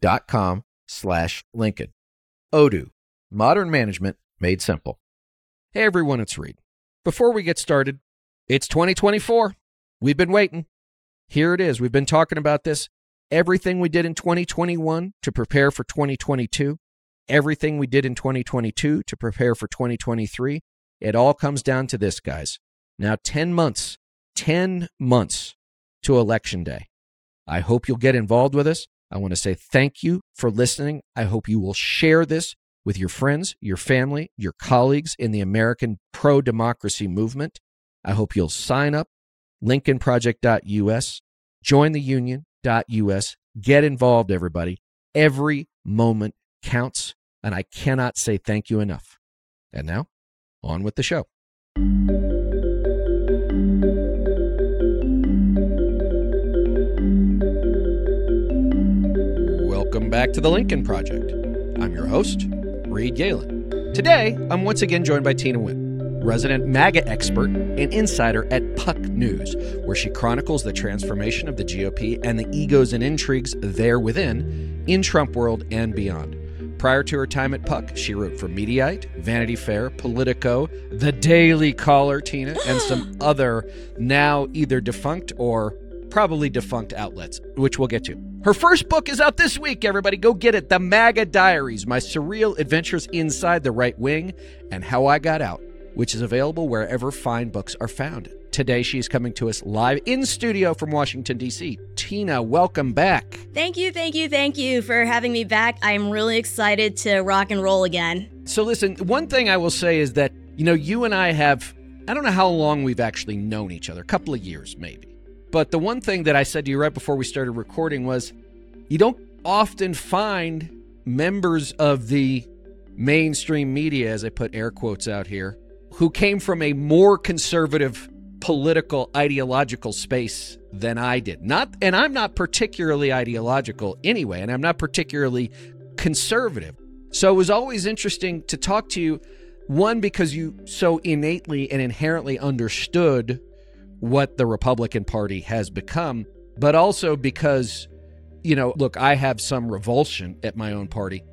dot com slash Lincoln. Odoo, modern management made simple. Hey everyone, it's Reed. Before we get started, it's 2024. We've been waiting. Here it is. We've been talking about this. Everything we did in 2021 to prepare for 2022, everything we did in 2022 to prepare for 2023. It all comes down to this, guys. Now, 10 months, 10 months to Election Day. I hope you'll get involved with us. I want to say thank you for listening. I hope you will share this with your friends, your family, your colleagues in the American pro democracy movement. I hope you'll sign up, lincolnproject.us, join the union.us, get involved, everybody. Every moment counts, and I cannot say thank you enough. And now, on with the show. Back to the Lincoln Project. I'm your host, Reed Galen. Today, I'm once again joined by Tina Nguyen, resident MAGA expert and insider at Puck News, where she chronicles the transformation of the GOP and the egos and intrigues there within in Trump world and beyond. Prior to her time at Puck, she wrote for Mediaite, Vanity Fair, Politico, The Daily Caller, Tina, and some other now either defunct or probably defunct outlets, which we'll get to. Her first book is out this week, everybody. Go get it The MAGA Diaries My Surreal Adventures Inside the Right Wing and How I Got Out, which is available wherever fine books are found. Today, she's coming to us live in studio from Washington, D.C. Tina, welcome back. Thank you, thank you, thank you for having me back. I'm really excited to rock and roll again. So, listen, one thing I will say is that, you know, you and I have, I don't know how long we've actually known each other, a couple of years maybe. But the one thing that I said to you right before we started recording was you don't often find members of the mainstream media, as I put air quotes out here, who came from a more conservative political ideological space than I did. Not and I'm not particularly ideological anyway, and I'm not particularly conservative. So it was always interesting to talk to you one because you so innately and inherently understood what the Republican Party has become, but also because, you know, look, I have some revulsion at my own party,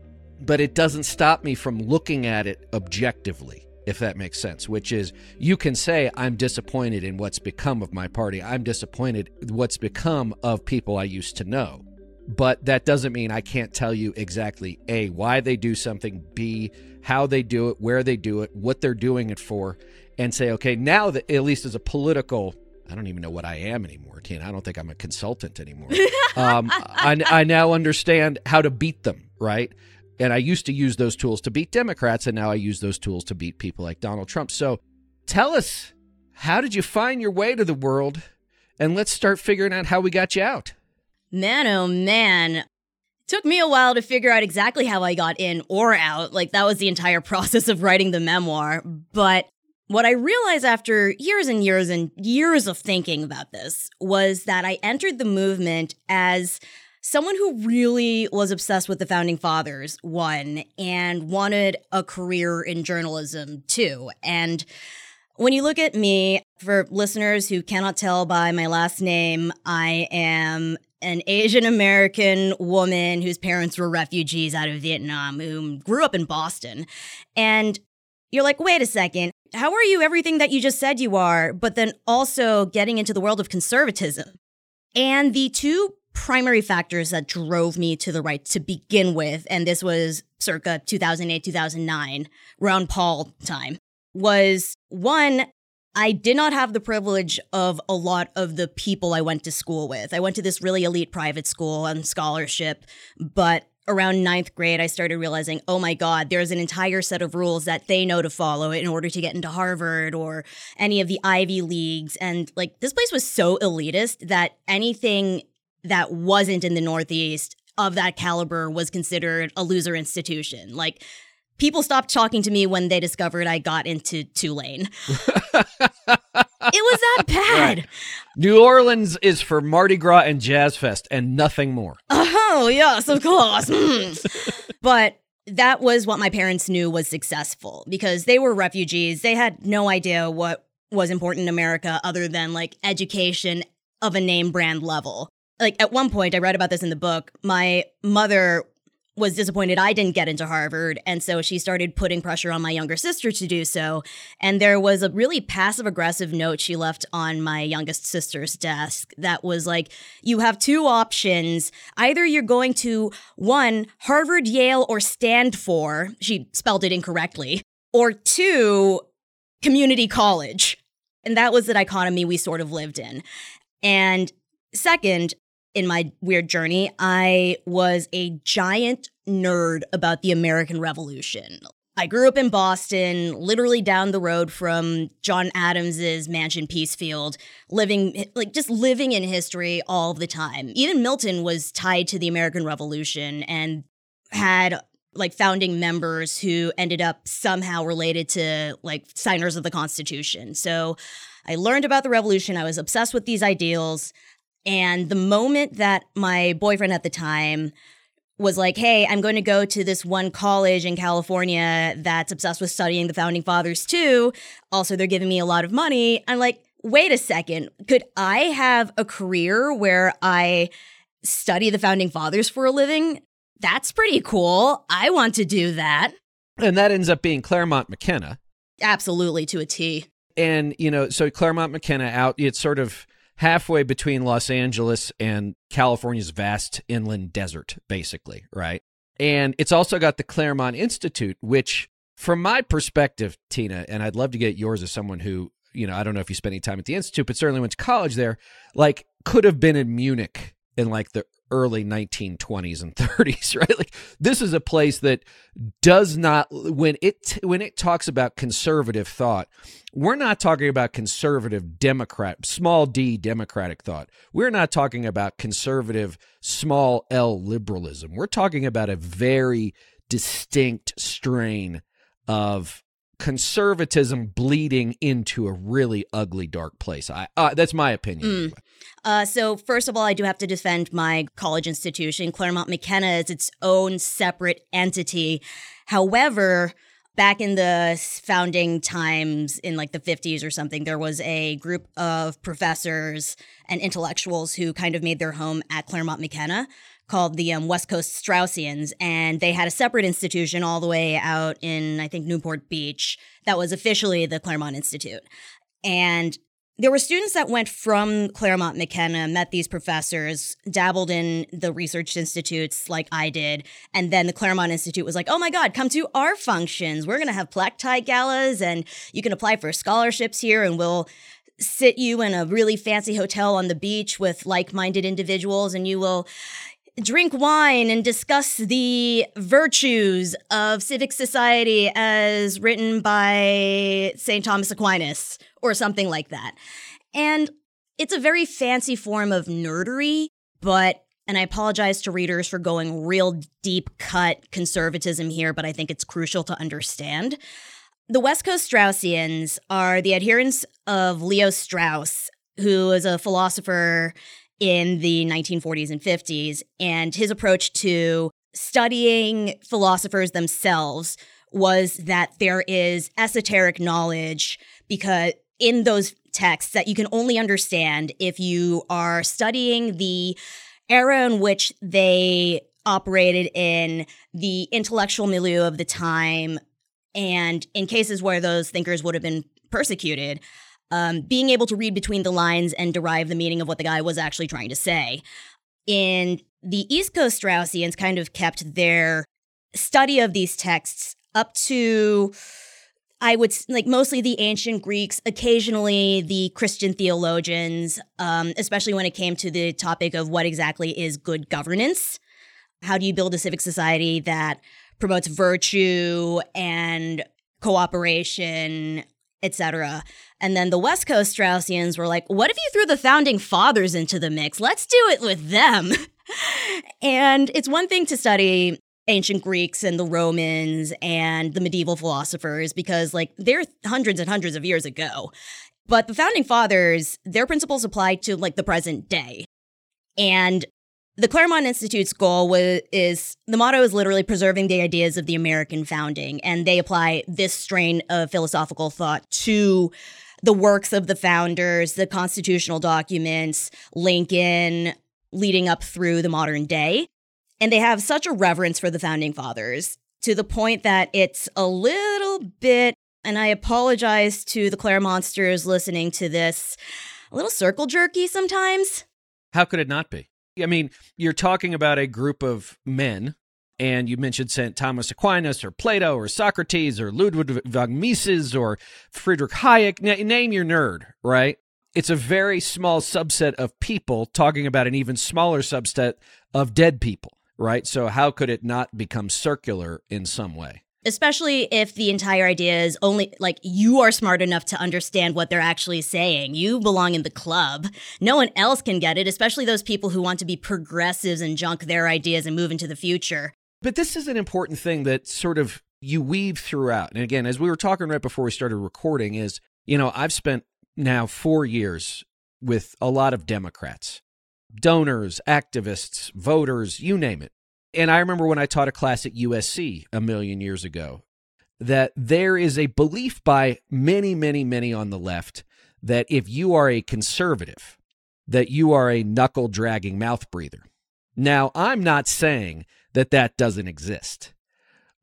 but it doesn't stop me from looking at it objectively, if that makes sense, which is you can say, I'm disappointed in what's become of my party. I'm disappointed what's become of people I used to know. But that doesn't mean I can't tell you exactly A, why they do something, B, how they do it, where they do it, what they're doing it for, and say, okay, now that at least as a political, I don't even know what I am anymore, Tina. I don't think I'm a consultant anymore. um, I, I now understand how to beat them, right? And I used to use those tools to beat Democrats, and now I use those tools to beat people like Donald Trump. So tell us, how did you find your way to the world? And let's start figuring out how we got you out. Man, oh man. It Took me a while to figure out exactly how I got in or out. Like, that was the entire process of writing the memoir. But what I realized after years and years and years of thinking about this was that I entered the movement as someone who really was obsessed with the founding fathers, one, and wanted a career in journalism, too. And when you look at me, for listeners who cannot tell by my last name, I am an Asian American woman whose parents were refugees out of Vietnam who grew up in Boston. And you're like, wait a second, how are you everything that you just said you are, but then also getting into the world of conservatism? And the two primary factors that drove me to the right to begin with, and this was circa 2008, 2009, Ron Paul time, was one, I did not have the privilege of a lot of the people I went to school with. I went to this really elite private school on scholarship, but around ninth grade, I started realizing, oh my God, there's an entire set of rules that they know to follow in order to get into Harvard or any of the Ivy Leagues. And like this place was so elitist that anything that wasn't in the Northeast, of that caliber was considered a loser institution. Like people stopped talking to me when they discovered I got into Tulane. it was that bad. Right. New Orleans is for Mardi Gras and Jazz Fest and nothing more. Oh, yes, of course. But that was what my parents knew was successful because they were refugees. They had no idea what was important in America other than like education of a name brand level. Like at one point, I read about this in the book. My mother was disappointed I didn't get into Harvard. And so she started putting pressure on my younger sister to do so. And there was a really passive aggressive note she left on my youngest sister's desk that was like, you have two options. Either you're going to one, Harvard, Yale, or Stanford. She spelled it incorrectly. Or two, community college. And that was the dichotomy we sort of lived in. And second, in my weird journey, I was a giant nerd about the American Revolution. I grew up in Boston, literally down the road from John Adams's mansion Peacefield, living like just living in history all the time. Even Milton was tied to the American Revolution and had like founding members who ended up somehow related to like signers of the Constitution. So I learned about the revolution. I was obsessed with these ideals. And the moment that my boyfriend at the time was like, hey, I'm going to go to this one college in California that's obsessed with studying the founding fathers too. Also, they're giving me a lot of money. I'm like, wait a second. Could I have a career where I study the founding fathers for a living? That's pretty cool. I want to do that. And that ends up being Claremont McKenna. Absolutely, to a T. And, you know, so Claremont McKenna out, it's sort of halfway between Los Angeles and California's vast inland desert, basically, right? And it's also got the Claremont Institute, which, from my perspective, Tina, and I'd love to get yours as someone who, you know, I don't know if you spent any time at the Institute, but certainly went to college there, like could have been in Munich in like the early 1920s and 30s right? Like this is a place that does not when it when it talks about conservative thought we're not talking about conservative democrat small d democratic thought. We're not talking about conservative small l liberalism. We're talking about a very distinct strain of conservatism bleeding into a really ugly dark place i uh, that's my opinion mm. anyway. Uh, so, first of all, I do have to defend my college institution. Claremont McKenna is its own separate entity. However, back in the founding times in like the 50s or something, there was a group of professors and intellectuals who kind of made their home at Claremont McKenna called the um, West Coast Straussians, and they had a separate institution all the way out in, I think, Newport Beach that was officially the Claremont Institute. And there were students that went from Claremont McKenna, met these professors, dabbled in the research institutes like I did, and then the Claremont Institute was like, "Oh my God, come to our functions. We're going to have black tie galas, and you can apply for scholarships here, and we'll." sit you in a really fancy hotel on the beach with like-minded individuals and you will drink wine and discuss the virtues of civic society as written by St. Thomas Aquinas or something like that. And it's a very fancy form of nerdery, but and I apologize to readers for going real deep cut conservatism here, but I think it's crucial to understand. The West Coast Straussians are the adherents of Leo Strauss, who is a philosopher in the 1940s and 50s. And his approach to studying philosophers themselves was that there is esoteric knowledge because in those texts that you can only understand if you are studying the era in which they operated in the intellectual milieu of the time and in cases where those thinkers would have been persecuted um, being able to read between the lines and derive the meaning of what the guy was actually trying to say. And the East Coast Straussians kind of kept their study of these texts up to I would like mostly the ancient Greeks, occasionally the Christian theologians, um, especially when it came to the topic of what exactly is good governance. How do you build a civic society that promotes virtue and cooperation, etc. And then the West Coast Straussians were like, what if you threw the founding fathers into the mix? Let's do it with them. and it's one thing to study ancient Greeks and the Romans and the medieval philosophers because, like, they're hundreds and hundreds of years ago. But the founding fathers, their principles apply to like the present day. And the Claremont Institute's goal was, is the motto is literally preserving the ideas of the American founding, and they apply this strain of philosophical thought to the works of the founders, the constitutional documents, Lincoln, leading up through the modern day. And they have such a reverence for the founding fathers to the point that it's a little bit, and I apologize to the Claremonsters listening to this, a little circle jerky sometimes. How could it not be? I mean, you're talking about a group of men, and you mentioned St. Thomas Aquinas or Plato or Socrates or Ludwig von Mises or Friedrich Hayek. N- name your nerd, right? It's a very small subset of people talking about an even smaller subset of dead people, right? So, how could it not become circular in some way? Especially if the entire idea is only like you are smart enough to understand what they're actually saying. You belong in the club. No one else can get it, especially those people who want to be progressives and junk their ideas and move into the future. But this is an important thing that sort of you weave throughout. And again, as we were talking right before we started recording, is, you know, I've spent now four years with a lot of Democrats, donors, activists, voters, you name it and I remember when I taught a class at USC a million years ago that there is a belief by many, many, many on the left that if you are a conservative, that you are a knuckle dragging mouth breather. Now, I'm not saying that that doesn't exist.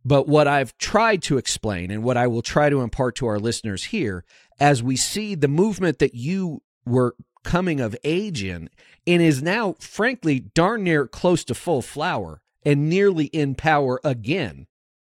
But what I've tried to explain and what I will try to impart to our listeners here, as we see the movement that you were coming of age in and is now, frankly, darn near close to full flower, and nearly in power again,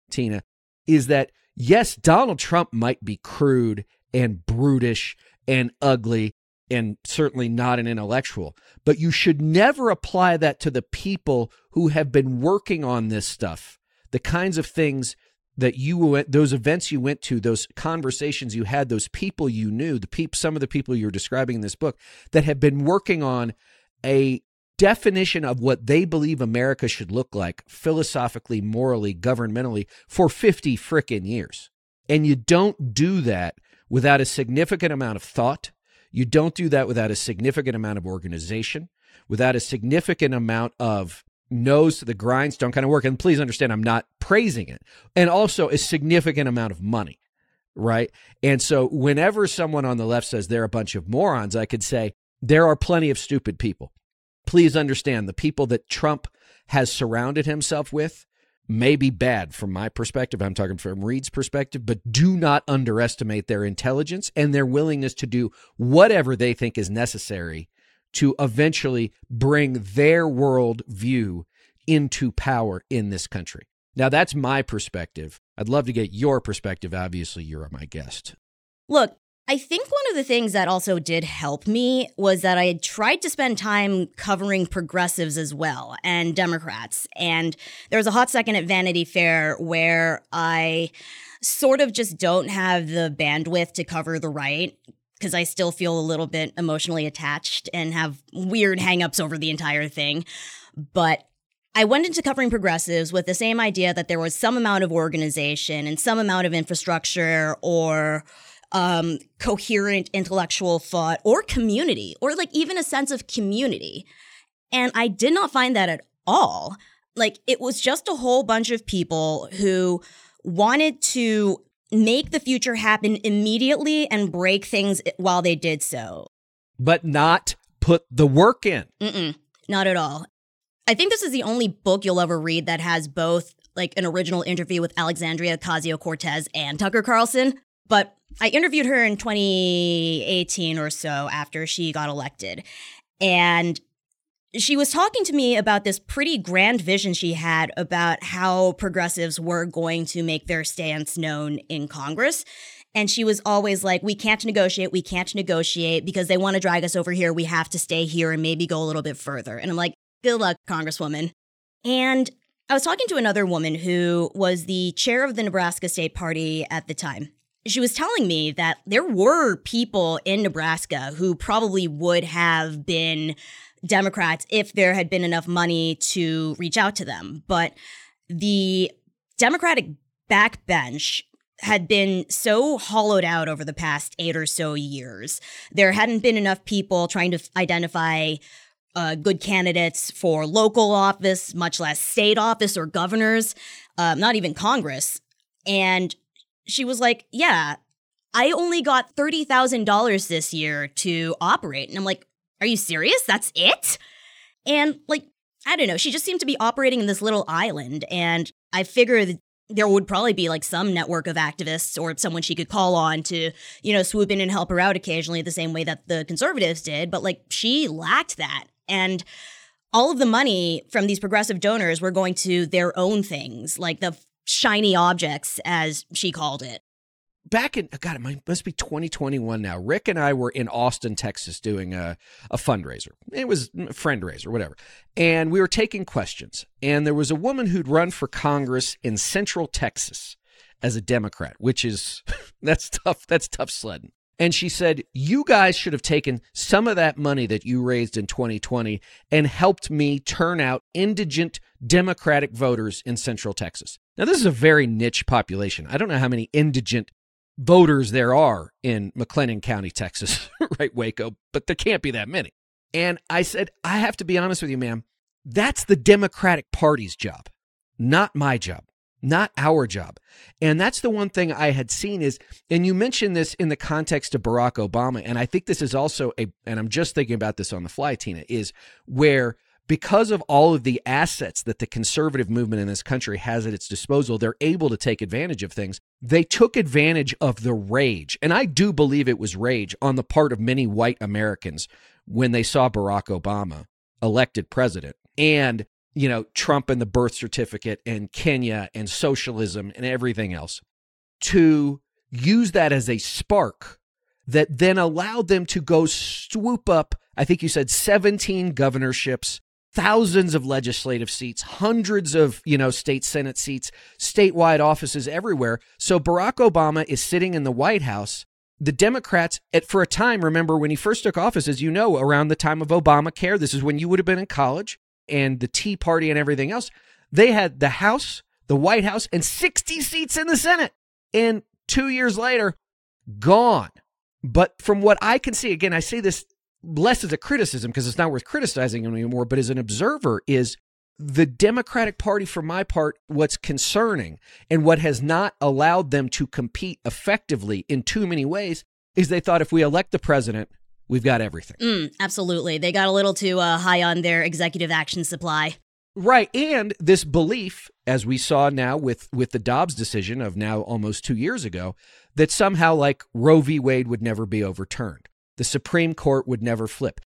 Tina, is that yes, Donald Trump might be crude and brutish and ugly and certainly not an intellectual, but you should never apply that to the people who have been working on this stuff, the kinds of things that you went those events you went to those conversations you had those people you knew the peop, some of the people you're describing in this book that have been working on a definition of what they believe America should look like philosophically, morally, governmentally for 50 frickin' years. And you don't do that without a significant amount of thought. You don't do that without a significant amount of organization, without a significant amount of nose to the grindstone kind of work. And please understand, I'm not praising it. And also a significant amount of money, right? And so whenever someone on the left says they're a bunch of morons, I could say, there are plenty of stupid people please understand the people that Trump has surrounded himself with may be bad from my perspective. I'm talking from Reed's perspective, but do not underestimate their intelligence and their willingness to do whatever they think is necessary to eventually bring their world view into power in this country. Now, that's my perspective. I'd love to get your perspective. Obviously, you're my guest. Look, I think one of the things that also did help me was that I had tried to spend time covering progressives as well and Democrats. And there was a hot second at Vanity Fair where I sort of just don't have the bandwidth to cover the right because I still feel a little bit emotionally attached and have weird hangups over the entire thing. But I went into covering progressives with the same idea that there was some amount of organization and some amount of infrastructure or um, coherent intellectual thought or community or like even a sense of community. And I did not find that at all. Like it was just a whole bunch of people who wanted to make the future happen immediately and break things while they did so. But not put the work in. Mm-mm, not at all. I think this is the only book you'll ever read that has both like an original interview with Alexandria Ocasio Cortez and Tucker Carlson. But I interviewed her in 2018 or so after she got elected. And she was talking to me about this pretty grand vision she had about how progressives were going to make their stance known in Congress. And she was always like, we can't negotiate, we can't negotiate because they want to drag us over here. We have to stay here and maybe go a little bit further. And I'm like, good luck, Congresswoman. And I was talking to another woman who was the chair of the Nebraska State Party at the time she was telling me that there were people in Nebraska who probably would have been Democrats if there had been enough money to reach out to them. But the Democratic backbench had been so hollowed out over the past eight or so years. There hadn't been enough people trying to identify uh, good candidates for local office, much less state office or governors, uh, not even Congress. And she was like, Yeah, I only got $30,000 this year to operate. And I'm like, Are you serious? That's it? And like, I don't know. She just seemed to be operating in this little island. And I figured there would probably be like some network of activists or someone she could call on to, you know, swoop in and help her out occasionally the same way that the conservatives did. But like, she lacked that. And all of the money from these progressive donors were going to their own things, like the shiny objects, as she called it. Back in, God, it must be 2021 now. Rick and I were in Austin, Texas, doing a, a fundraiser. It was a friend whatever. And we were taking questions. And there was a woman who'd run for Congress in Central Texas as a Democrat, which is, that's tough. That's tough sledding. And she said, You guys should have taken some of that money that you raised in 2020 and helped me turn out indigent Democratic voters in Central Texas. Now, this is a very niche population. I don't know how many indigent voters there are in McLennan County, Texas, right, Waco, but there can't be that many. And I said, I have to be honest with you, ma'am. That's the Democratic Party's job, not my job not our job. And that's the one thing I had seen is, and you mentioned this in the context of Barack Obama, and I think this is also a, and I'm just thinking about this on the fly, Tina, is where because of all of the assets that the conservative movement in this country has at its disposal, they're able to take advantage of things. They took advantage of the rage, and I do believe it was rage on the part of many white Americans when they saw Barack Obama elected president. And you know, Trump and the birth certificate and Kenya and socialism and everything else, to use that as a spark that then allowed them to go swoop up, I think you said 17 governorships, thousands of legislative seats, hundreds of, you know, state senate seats, statewide offices everywhere. So Barack Obama is sitting in the White House. The Democrats, at, for a time, remember when he first took office, as you know, around the time of Obamacare, this is when you would have been in college and the Tea Party and everything else, they had the House, the White House, and 60 seats in the Senate. And two years later, gone. But from what I can see, again, I say this less as a criticism because it's not worth criticizing anymore, but as an observer, is the Democratic Party, for my part, what's concerning and what has not allowed them to compete effectively in too many ways is they thought if we elect the president, we've got everything. Mm, absolutely. They got a little too uh, high on their executive action supply. Right, and this belief, as we saw now with with the Dobbs decision of now almost two years ago, that somehow like Roe v. Wade would never be overturned, the Supreme Court would never flip,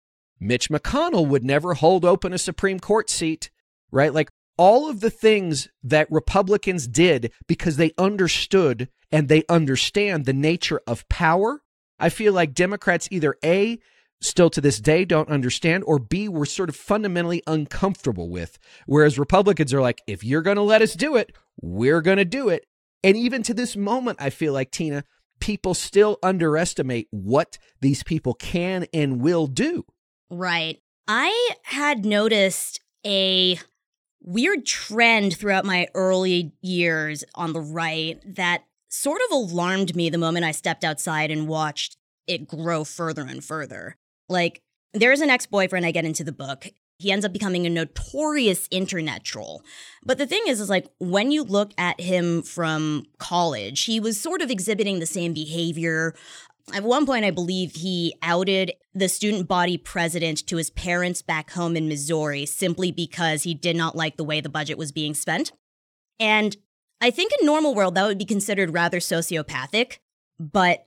Mitch McConnell would never hold open a Supreme Court seat, right? Like all of the things that Republicans did because they understood and they understand the nature of power I feel like Democrats either A, still to this day don't understand, or B, we're sort of fundamentally uncomfortable with. Whereas Republicans are like, if you're going to let us do it, we're going to do it. And even to this moment, I feel like, Tina, people still underestimate what these people can and will do. Right. I had noticed a weird trend throughout my early years on the right that sort of alarmed me the moment I stepped outside and watched it grow further and further. Like, there's an ex boyfriend I get into the book. He ends up becoming a notorious internet troll. But the thing is, is like when you look at him from college, he was sort of exhibiting the same behavior. At one point, I believe he outed the student body president to his parents back home in Missouri simply because he did not like the way the budget was being spent. And I think in normal world that would be considered rather sociopathic, but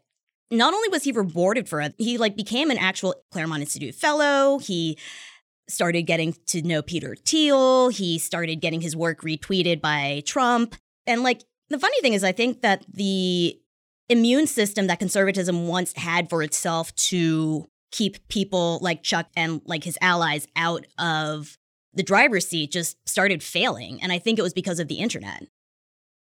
not only was he rewarded for it, he like became an actual Claremont Institute fellow. He started getting to know Peter Thiel. He started getting his work retweeted by Trump. And like the funny thing is I think that the immune system that conservatism once had for itself to keep people like Chuck and like his allies out of the driver's seat just started failing. And I think it was because of the internet.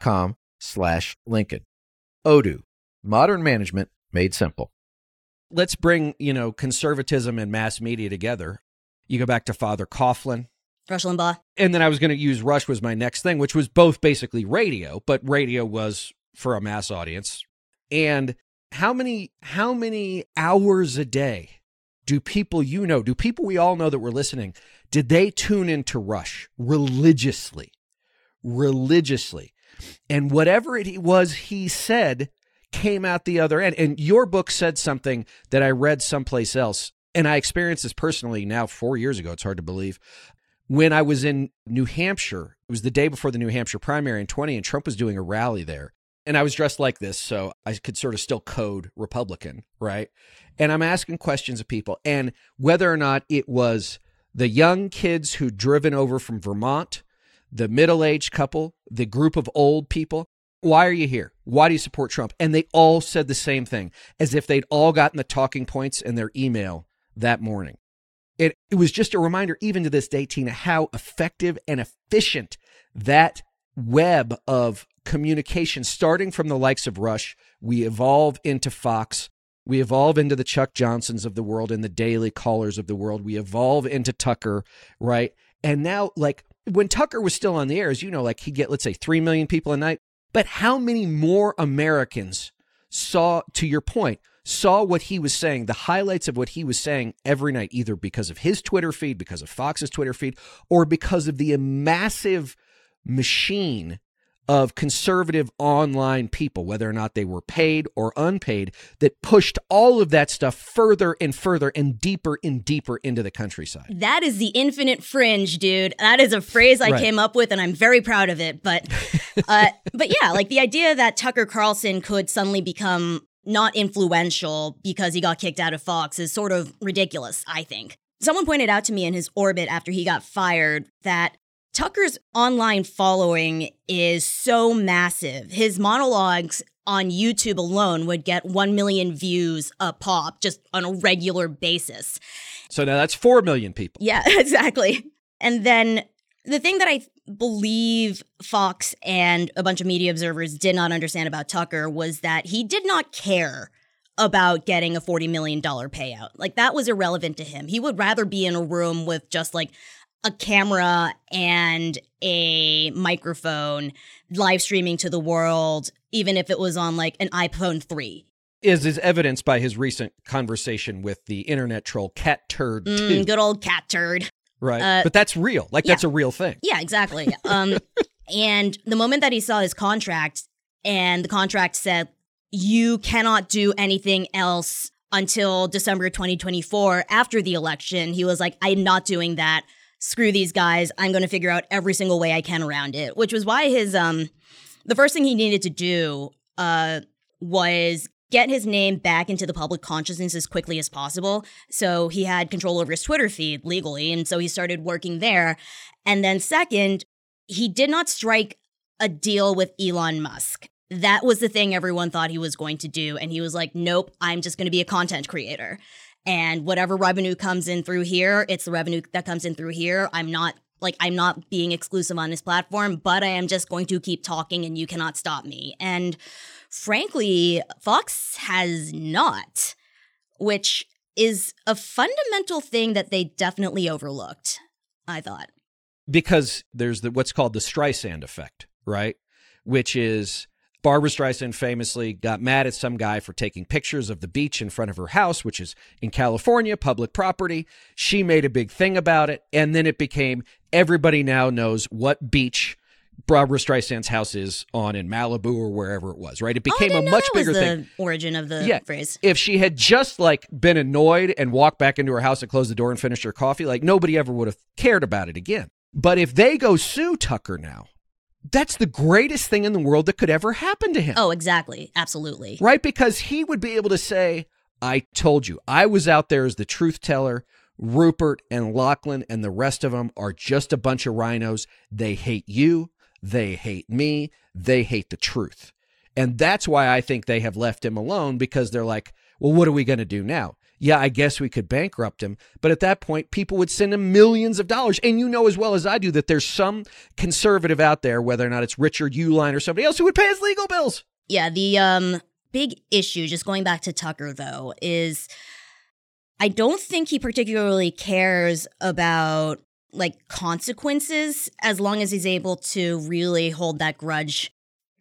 com slash Lincoln. Odoo, modern management made simple. Let's bring, you know, conservatism and mass media together. You go back to Father Coughlin, Rush Limbaugh. and then I was going to use Rush was my next thing, which was both basically radio, but radio was for a mass audience. And how many how many hours a day do people you know, do people we all know that were listening, did they tune into Rush religiously? Religiously. And whatever it was he said came out the other end. And your book said something that I read someplace else. And I experienced this personally now four years ago. It's hard to believe when I was in New Hampshire, it was the day before the New Hampshire primary in 20, and Trump was doing a rally there. And I was dressed like this, so I could sort of still code Republican, right? And I'm asking questions of people, and whether or not it was the young kids who'd driven over from Vermont, the middle aged couple, the group of old people. Why are you here? Why do you support Trump? And they all said the same thing, as if they'd all gotten the talking points in their email that morning it, it was just a reminder, even to this day, Tina, how effective and efficient that web of communication, starting from the likes of Rush, we evolve into Fox, we evolve into the Chuck Johnsons of the world and the Daily Callers of the world, we evolve into Tucker, right? And now, like when Tucker was still on the air, as you know, like he'd get, let's say, 3 million people a night. But how many more Americans saw, to your point, saw what he was saying, the highlights of what he was saying every night, either because of his Twitter feed, because of Fox's Twitter feed, or because of the massive machine of conservative online people, whether or not they were paid or unpaid, that pushed all of that stuff further and further and deeper and deeper into the countryside. That is the infinite fringe, dude. That is a phrase I Right. came up with, and I'm very proud of it. But, uh, but yeah, like the idea that Tucker Carlson could suddenly become not influential because he got kicked out of Fox is sort of ridiculous. I think someone pointed out to me in his orbit after he got fired that Tucker's online following is so massive. His monologues on YouTube alone would get 1 million views a pop just on a regular basis. So now that's 4 million people. Yeah, exactly. And then the thing that I believe Fox and a bunch of media observers did not understand about Tucker was that he did not care about getting a $40 million payout. Like, that was irrelevant to him. He would rather be in a room with just like a camera and a microphone live streaming to the world, even if it was on like an iPhone 3. Is is evidenced by his recent conversation with the internet troll Cat Turd Mm, good old cat turd. right? uh, but that's real. Like that's a real thing. Yeah, exactly. Um, and the moment that he saw his contract, and the contract said, you cannot do anything else until December 2024 after the election, he was like, I'm not doing that. Screw these guys. I'm going to figure out every single way I can around it, which was why his, um, the first thing he needed to do, uh, was get his name back into the public consciousness as quickly as possible. So he had control over his Twitter feed legally. And so he started working there. And then, second, he did not strike a deal with Elon Musk. That was the thing everyone thought he was going to do. And he was like, nope, I'm just going to be a content creator. And whatever revenue comes in through here, it's the revenue that comes in through here. I'm not like, I'm not being exclusive on this platform, but I am just going to keep talking and you cannot stop me. And frankly, Fox has not, which is a fundamental thing that they definitely overlooked, I thought. because there's the what's called the Streisand effect, right? Which is Barbra Streisand famously got mad at some guy for taking pictures of the beach in front of her house, which is in California, public property. She made a big thing about it, and then it became everybody now knows what beach Barbra Streisand's house is on in Malibu or wherever it was, right? It Oh, became didn't a much bigger the thing. Origin of the Yeah. phrase. If she had just like been annoyed and walked back into her house and closed the door and finished her coffee, like nobody ever would have cared about it again. But if they go sue Tucker now, that's the greatest thing in the world that could ever happen to him. Oh, exactly. Absolutely. Right? Because he would be able to say, I told you, I was out there as the truth teller Rupert and Lachlan and the rest of them are just a bunch of RINOs. They hate you. They hate me. They hate the truth. And that's why I think they have left him alone because they're like, well, what are we going to do now? Yeah, I guess we could bankrupt him. But at that point, people would send him millions of dollars. And you know as well as I do that there's some conservative out there, whether or not it's Richard Uihlein or somebody else, who would pay his legal bills. Yeah, the um big issue, just going back to Tucker though, is I don't think he particularly cares about like consequences as long as he's able to really hold that grudge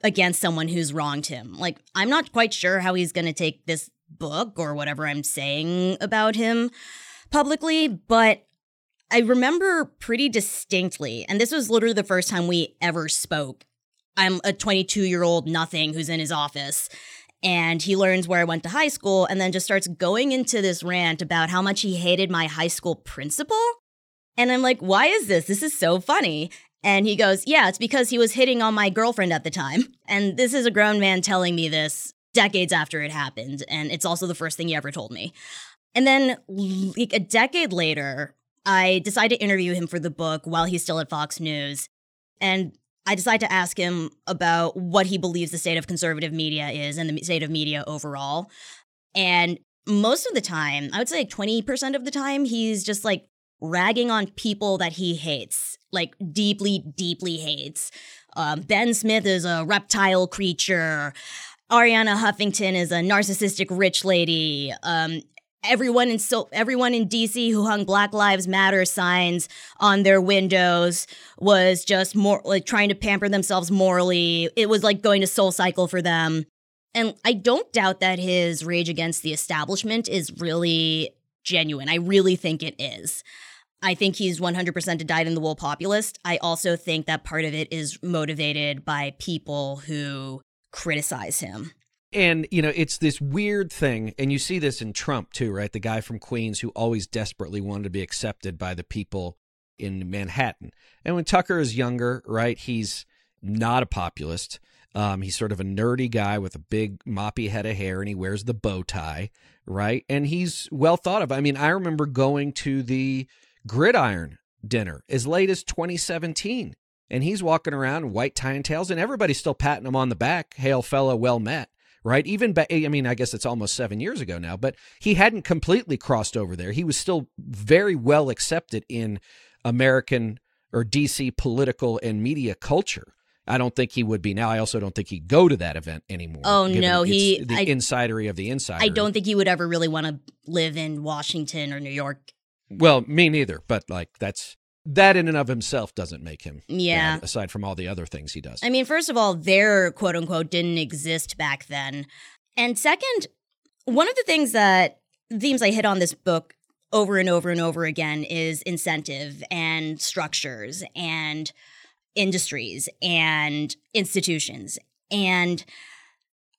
against someone who's wronged him. Like, I'm not quite sure how he's going to take this book or whatever I'm saying about him publicly, but I remember pretty distinctly, and this was literally the first time we ever spoke. I'm a 22 year old nothing who's in his office. And he learns where I went to high school and then just starts going into this rant about how much he hated my high school principal. And I'm like, why is this? This is so funny. And he goes, Yeah, it's because he was hitting on my girlfriend at the time. And this is a grown man telling me this decades after it happened. And it's also the first thing he ever told me. And then, like a decade later, I decide to interview him for the book while he's still at Fox News. And I decide to ask him about what he believes the state of conservative media is and the state of media overall. And most of the time, I would say like 20% of the time, he's just like ragging on people that he hates, like deeply, deeply hates. Um, ben Smith is a reptile creature. Arianna Huffington is a narcissistic rich lady. Um, everyone in so everyone in DC who hung Black Lives Matter signs on their windows was just more like trying to pamper themselves morally. It was like going to Soul Cycle for them. And I don't doubt that his rage against the establishment is really genuine. I really think it is. I think he's 100% a dyed in the wool populist. I also think that part of it is motivated by people who criticize him. And, you know, it's this weird thing. And you see this in Trump, too, right? The guy from Queens who always desperately wanted to be accepted by the people in Manhattan. And when Tucker is younger, right, he's not a populist. Um, he's sort of a nerdy guy with a big moppy head of hair and he wears the bow tie, right? And he's well thought of. I mean, I remember going to the gridiron dinner as late as 2017. And he's walking around white tie and tails, and everybody's still patting him on the back. Hail, fellow, well met right? Even ba- I mean, I guess it's almost seven years ago now, but he hadn't completely crossed over there. He was still very well accepted in American or DC political and media culture. I don't think he would be now. I also don't think he'd go to that event anymore. Oh no, he the I, insidery of the insider. I don't think he would ever really want to live in Washington or New York. Well, me neither. But like that's that in and of himself doesn't make him yeah. bad, aside from all the other things he does. I mean first of all their quote unquote didn't exist back then. And second one of the things that themes i hit on this book over and over and over again is incentive and structures and industries and institutions. And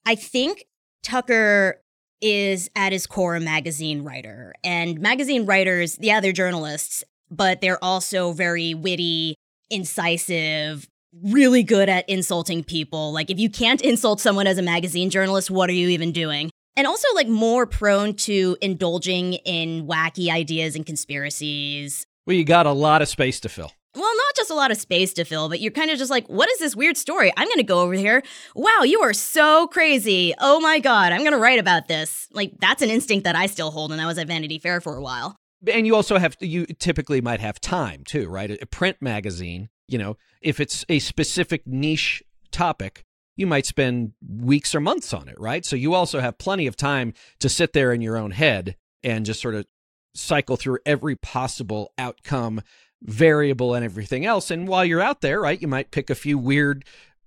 i think tucker is at his core a magazine writer. And magazine writers, yeah, they're journalists, but they're also very witty, incisive, really good at insulting people. Like, if you can't insult someone as a magazine journalist, what are you even doing? And also, like, more prone to indulging in wacky ideas and conspiracies. Well, you got a lot of space to fill. Well, not just a lot of space to fill, but you're kind of just like, what is this weird story? I'm going to go over here. Wow, you are so crazy. Oh my God, I'm going to write about this. Like, that's an instinct that I still hold, and I was at Vanity Fair for a while. And you also have you typically might have time too, right? A print magazine, you know, if it's a specific niche topic, you might spend weeks or months on it, right? So you also have plenty of time to sit there in your own head and just sort of cycle through every possible outcome, variable, and everything else. And while you're out there, right, you might pick a few weird,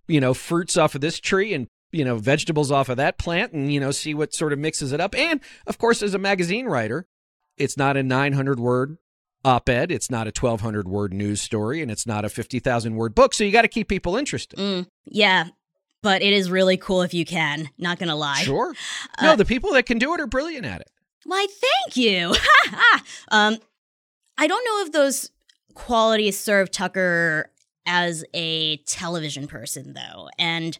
you know, fruits off of this tree and you know vegetables off of that plant and you know see what sort of mixes it up and of course as a magazine writer it's not a 900 word op ed, it's not a 1200 word news story, and it's not a 50,000 word book. So you got to keep people interested. Mm, yeah. But it is really cool if you can. Not going to lie. Sure. Uh, no, the people that can do it are brilliant at it. Why, thank you. um, I don't know if those qualities serve Tucker as a television person, though. And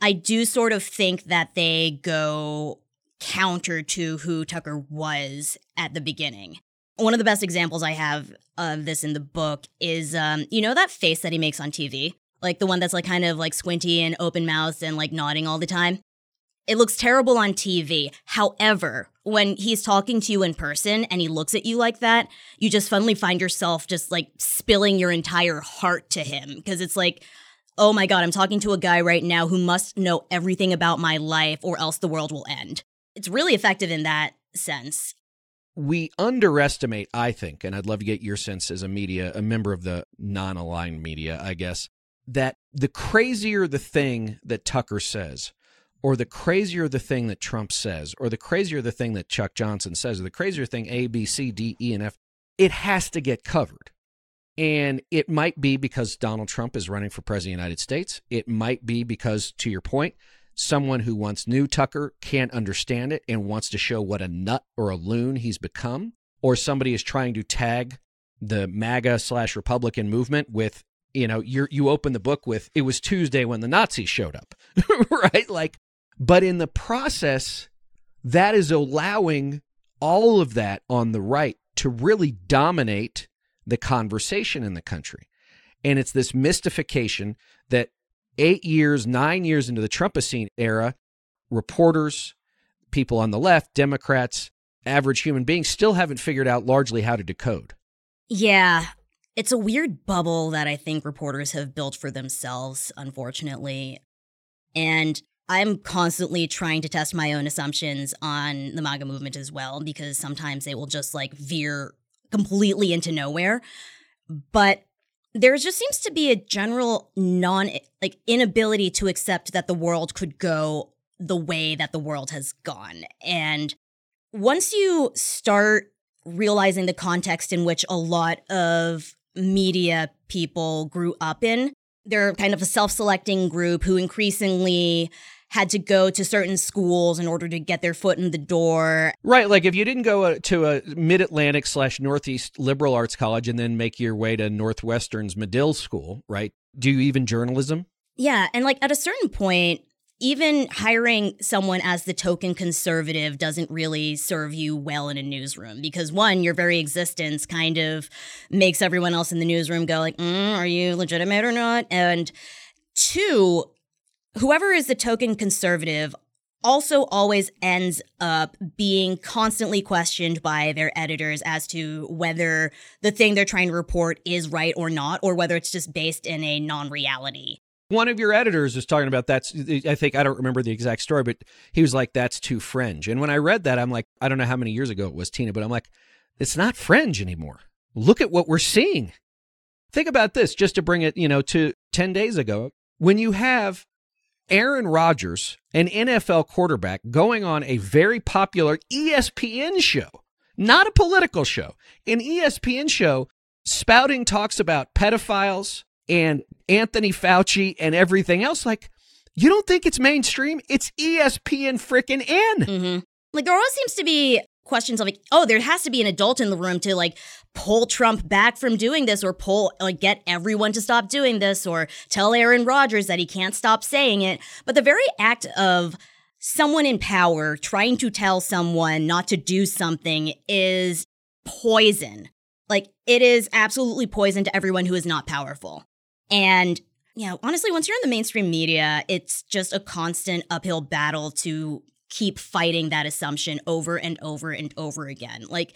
I do sort of think that they go counter to who Tucker was at the beginning. One of the best examples I have of this in the book is, um, you know, that face that he makes on TV, like the one that's like kind of like squinty and open mouthed and like nodding all the time. It looks terrible on TV. However, when he's talking to you in person and he looks at you like that, you just suddenly find yourself just like spilling your entire heart to him because it's like, oh my God, I'm talking to a guy right now who must know everything about my life or else the world will end. It's really effective in that sense. We underestimate, I think, and I'd love to get your sense as a media, a member of the non aligned media, I guess, that the crazier the thing that Tucker says, or the crazier the thing that Trump says, or the crazier the thing that Chuck Johnson says, or the crazier thing A, B, C, D, E, and F, it has to get covered. And it might be because Donald Trump is running for president of the United States. It might be because, to your point, someone who once knew Tucker can't understand it and wants to show what a nut or a loon he's become, or somebody is trying to tag the MAGA slash Republican movement with, you know, you you open the book with it was Tuesday when the Nazis showed up, right? Like but in the process, that is allowing all of that on the right to really dominate the conversation in the country. And it's this mystification that eight years, nine years into the Trumpocene era, reporters, people on the left, Democrats, average human beings still haven't figured out largely how to decode. Yeah. It's a weird bubble that I think reporters have built for themselves, unfortunately. And I'm constantly trying to test my own assumptions on the MAGA movement as well, because sometimes they will just like veer completely into nowhere. But there just seems to be a general non like inability to accept that the world could go the way that the world has gone. And once you start realizing the context in which a lot of media people grew up in, they're kind of a self selecting group who increasingly had to go to certain schools in order to get their foot in the door. Right. Like if you didn't go uh, to a mid Atlantic slash Northeast liberal arts college and then make your way to Northwestern's Medill School, right? Do you even journalism? Yeah. And like at a certain point, even hiring someone as the token conservative doesn't really serve you well in a newsroom because one your very existence kind of makes everyone else in the newsroom go like mm, are you legitimate or not and two whoever is the token conservative also always ends up being constantly questioned by their editors as to whether the thing they're trying to report is right or not, or whether it's just based in a non reality. One of your editors was talking about that's, I think, I don't remember the exact story, but he was like, that's too fringe. And when I read that, I'm like, I don't know how many years ago it was, Tina, but I'm like, it's not fringe anymore. Look at what we're seeing. Think about this, just to bring it, you know, to 10 days ago. When you have Aaron Rodgers, an NFL quarterback, going on a very popular ESPN show, not a political show, an ESPN show spouting talks about pedophiles and Anthony Fauci and everything else. Like, you don't think it's mainstream? It's ESPN freaking N. Mm-hmm. Like, there always seems to be questions of like, oh, there has to be an adult in the room to like pull Trump back from doing this or pull like get everyone to stop doing this or tell Aaron Rodgers that he can't stop saying it. But the very act of someone in power trying to tell someone not to do something is poison. Like it is absolutely poison to everyone who is not powerful. And you know, honestly, once you're in the mainstream media, it's just a constant uphill battle to keep fighting that assumption over and over and over again. Like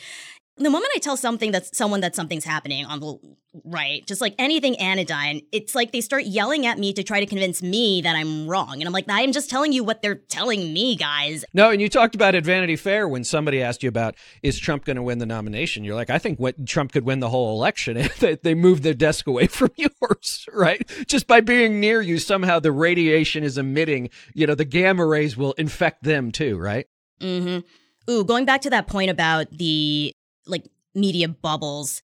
the moment I tell something that's someone that something's happening on the right, just like anything anodyne, it's like they start yelling at me to try to convince me that I'm wrong. And I'm like, I'm just telling you what they're telling me, guys. No, and you talked about at Vanity Fair when somebody asked you about is Trump going to win the nomination? You're like, I think what Trump could win the whole election if they, they moved their desk away from yours, right? Just by being near you, somehow the radiation is emitting, you know, the gamma rays will infect them too, right? Mm-hmm. Ooh, going back to that point about the like media bubbles.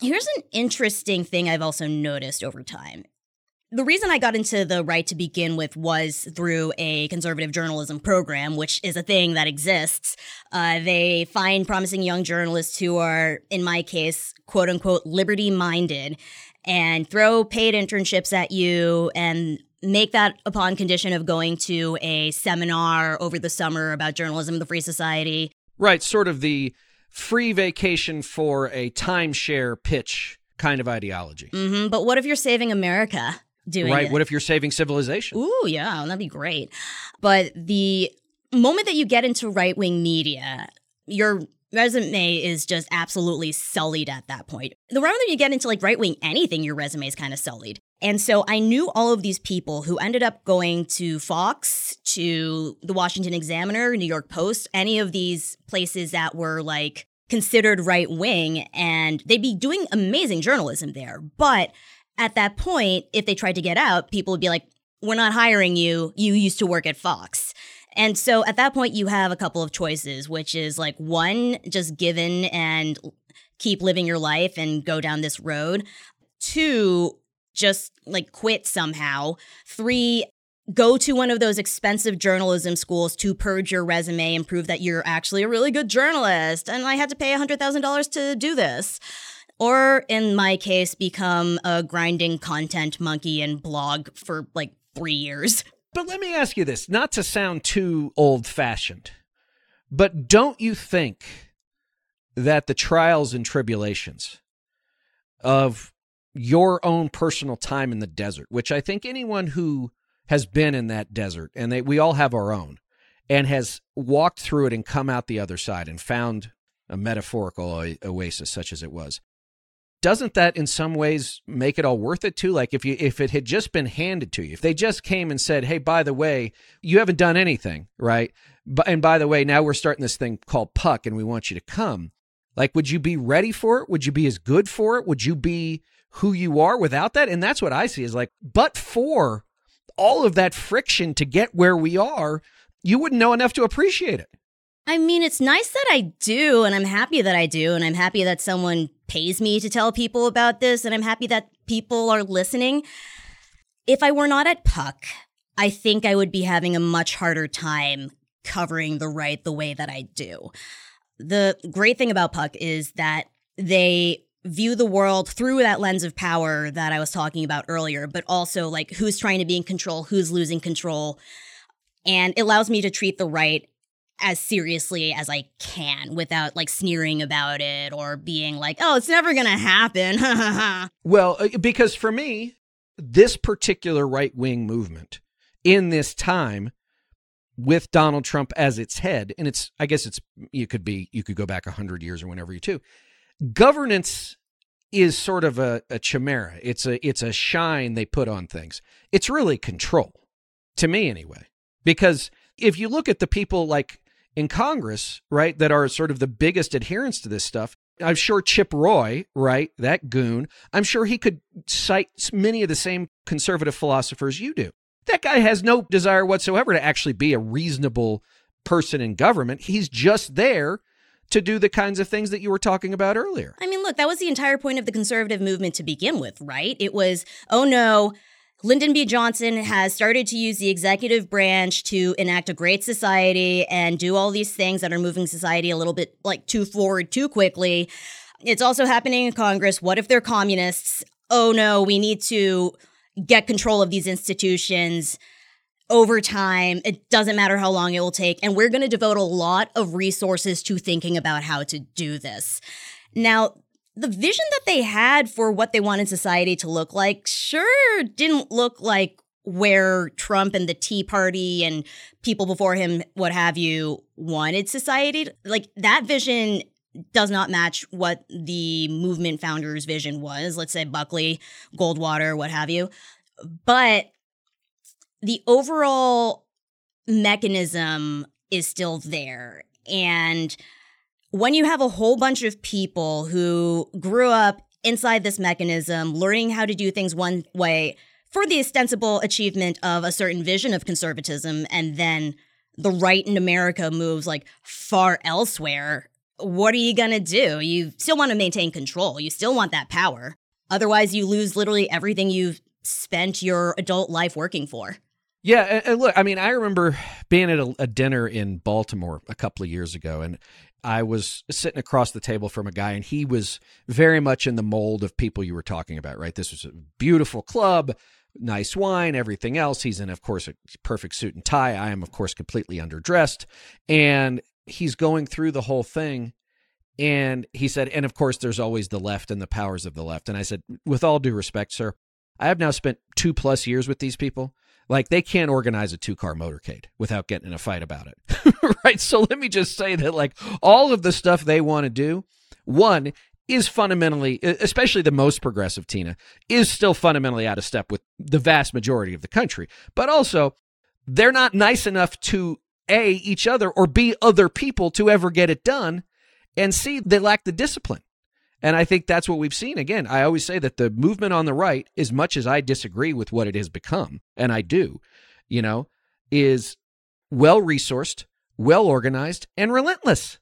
Here's an interesting thing I've also noticed over time. The reason I got into the right to begin with was through a conservative journalism program, which is a thing that exists. Uh, they find promising young journalists who are, in my case, quote unquote, liberty minded and throw paid internships at you and make that upon condition of going to a seminar over the summer about journalism, in the Free Society. Right. Sort of the free vacation for a timeshare pitch kind of ideology. hmm But what if you're saving America doing right? it? What if you're saving civilization? Ooh, yeah, that'd be great. But the moment that you get into right wing media, your resume is just absolutely sullied at that point. The that you get into like right wing anything, your resume is kind of sullied. And so I knew all of these people who ended up going to Fox, to the Washington Examiner, New York Post, any of these places that were like considered right wing, and they'd be doing amazing journalism there. But at that point, if they tried to get out, people would be like, we're not hiring you. You used to work at Fox. And so at that point, you have a couple of choices, which is like one, just give in and keep living your life and go down this road. Two, just like quit somehow. Three, go to one of those expensive journalism schools to purge your resume and prove that you're actually a really good journalist. And I had to pay $100,000 to do this. Or in my case, become a grinding content monkey and blog for like three years. But let me ask you this, not to sound too old fashioned, but don't you think that the trials and tribulations of your own personal time in the desert, which I think anyone who has been in that desert, and they, we all have our own, and has walked through it and come out the other side and found a metaphorical oasis such as it was, doesn't that in some ways make it all worth it too? Like if you if it had just been handed to you if they just came and said hey by the way you haven't done anything right? But and by the way now we're starting this thing called puck and we want you to come. Like would you be ready for it? Would you be as good for it? Would you be who you are without that? And that's what i see is like but for all of that friction to get where we are you wouldn't know enough to appreciate it I mean, it's nice that I do, and I'm happy that I do, and I'm happy that someone pays me to tell people about this, and I'm happy that people are listening. If I were not at Puck, I think I would be having a much harder time covering the right the way that I do. The great thing about Puck is that they view the world through that lens of power that I was talking about earlier, but also like who's trying to be in control, who's losing control. And it allows me to treat the right as seriously as I can without like sneering about it or being like, oh, it's never going to happen. Well, uh, because for me, this particular right wing movement in this time with Donald Trump as its head, and it's, I guess it's, you could be, you could go back 100 years or whenever you too. Governance is sort of a, a chimera. It's a, it's a shine they put on things. It's really control, to me anyway. Because if you look at the people like in Congress, right, that are sort of the biggest adherents to this stuff, I'm sure Chip Roy, right, that goon, I'm sure he could cite many of the same conservative philosophers you do. That guy has no desire whatsoever to actually be a reasonable person in government. He's just there to do the kinds of things that you were talking about earlier. I mean, look, that was the entire point of the conservative movement to begin with, right? It was, oh no, Lyndon B. Johnson has started to use the executive branch to enact a great society and do all these things that are moving society a little bit like too forward too quickly. It's also happening in Congress. What if they're communists? Oh no, we need to get control of these institutions over time. It doesn't matter how long it will take. And we're going to devote a lot of resources to thinking about how to do this. Now, the vision that they had for what they wanted society to look like sure didn't look like where Trump and the Tea Party and people before him, what have you, wanted society. Like that vision does not match what the movement founders' vision was. Let's say Buckley, Goldwater, what have you. But the overall mechanism is still there. And when you have a whole bunch of people who grew up inside this mechanism, learning how to do things one way for the ostensible achievement of a certain vision of conservatism, and then the right in America moves like far elsewhere, what are you gonna do? You still want to maintain control, you still want that power. Otherwise, you lose literally everything you've spent your adult life working for. Yeah, and, and look, I mean, I remember being at a, a dinner in Baltimore a couple of years ago, and I was sitting across the table from a guy, and he was very much in the mold of people you were talking about, right? This was a beautiful club, nice wine, everything else. He's in, of course, a perfect suit and tie. I am, of course, completely underdressed. And he's going through the whole thing. And he said, and of course, there's always the left and the powers of the left. And I said, with all due respect, sir, I have now spent two plus years with these people. Like they can't organize a two car motorcade without getting in a fight about it. right. So let me just say that, like, all of the stuff they want to do, one, is fundamentally, especially the most progressive Tina, is still fundamentally out of step with the vast majority of the country. But also, they're not nice enough to A, each other, or B, other people to ever get it done. And C, they lack the discipline. And I think that's what we've seen. Again, I always say that the movement on the right, as much as I disagree with what it has become, and I do, you know, is well resourced, well organized, and relentless.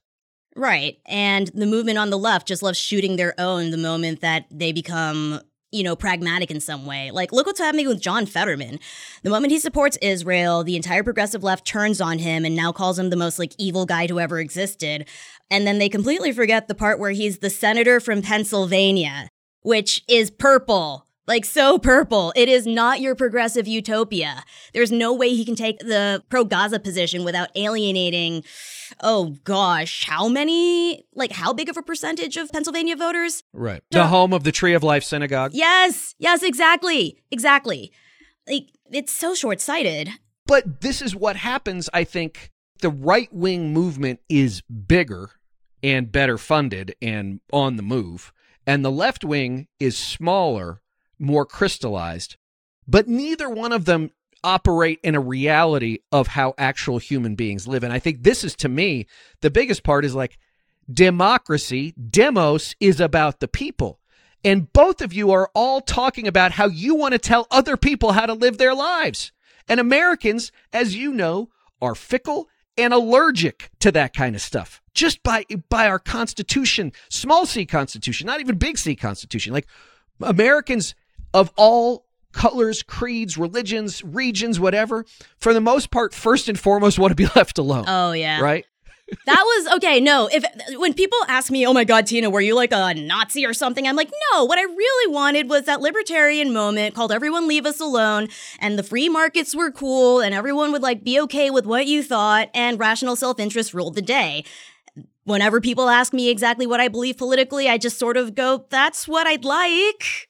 Right. And the movement on the left just loves shooting their own the moment that they become, you know, pragmatic in some way. Like, look what's happening with John Fetterman. The moment he supports Israel, the entire progressive left turns on him and now calls him the most, like, evil guy to ever existed. And then they completely forget the part where he's the senator from Pennsylvania, which is purple. Like so purple. It is not your progressive utopia. There's no way he can take the pro Gaza position without alienating, oh gosh, how many, like how big of a percentage of Pennsylvania voters? Right. The home of the Tree of Life Synagogue. Yes, yes, exactly. Exactly. Like it's so short sighted. But this is what happens, I think. The right wing movement is bigger and better funded and on the move, and the left wing is smaller more crystallized, but neither one of them operate in a reality of how actual human beings live. And I think this is to me the biggest part is like democracy, demos is about the people. And both of you are all talking about how you want to tell other people how to live their lives. And Americans, as you know, are fickle and allergic to that kind of stuff. Just by by our constitution, small c constitution, not even big C constitution. Like Americans of all colors, creeds, religions, regions, whatever, for the most part, first and foremost, want to be left alone. Oh, yeah. Right? that was okay. No, if when people ask me, "Oh my God, Tina, were you like a Nazi or something?" I'm like, no. What I really wanted was that libertarian moment called "Everyone Leave Us Alone," and the free markets were cool, and everyone would like be okay with what you thought, and rational self interest ruled the day. Whenever people ask me exactly what I believe politically, I just sort of go, "That's what I'd like."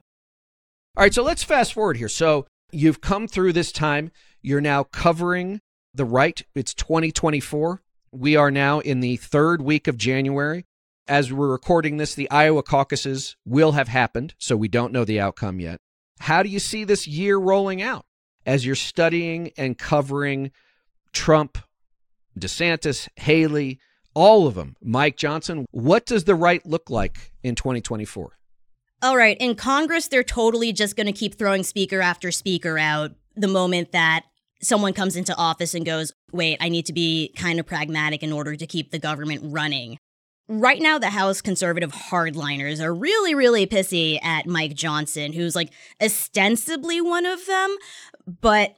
All right, so let's fast forward here. So you've come through this time. You're now covering the right. It's 2024. We are now in the third week of January. As we're recording this, the Iowa caucuses will have happened, so we don't know the outcome yet. How do you see this year rolling out as you're studying and covering Trump, DeSantis, Haley, all of them, Mike Johnson? What does the right look like in 2024? All right. In Congress, they're totally just going to keep throwing speaker after speaker out the moment that someone comes into office and goes, wait, I need to be kind of pragmatic in order to keep the government running. Right now, the House conservative hardliners are really, really pissy at Mike Johnson, who's like ostensibly one of them, but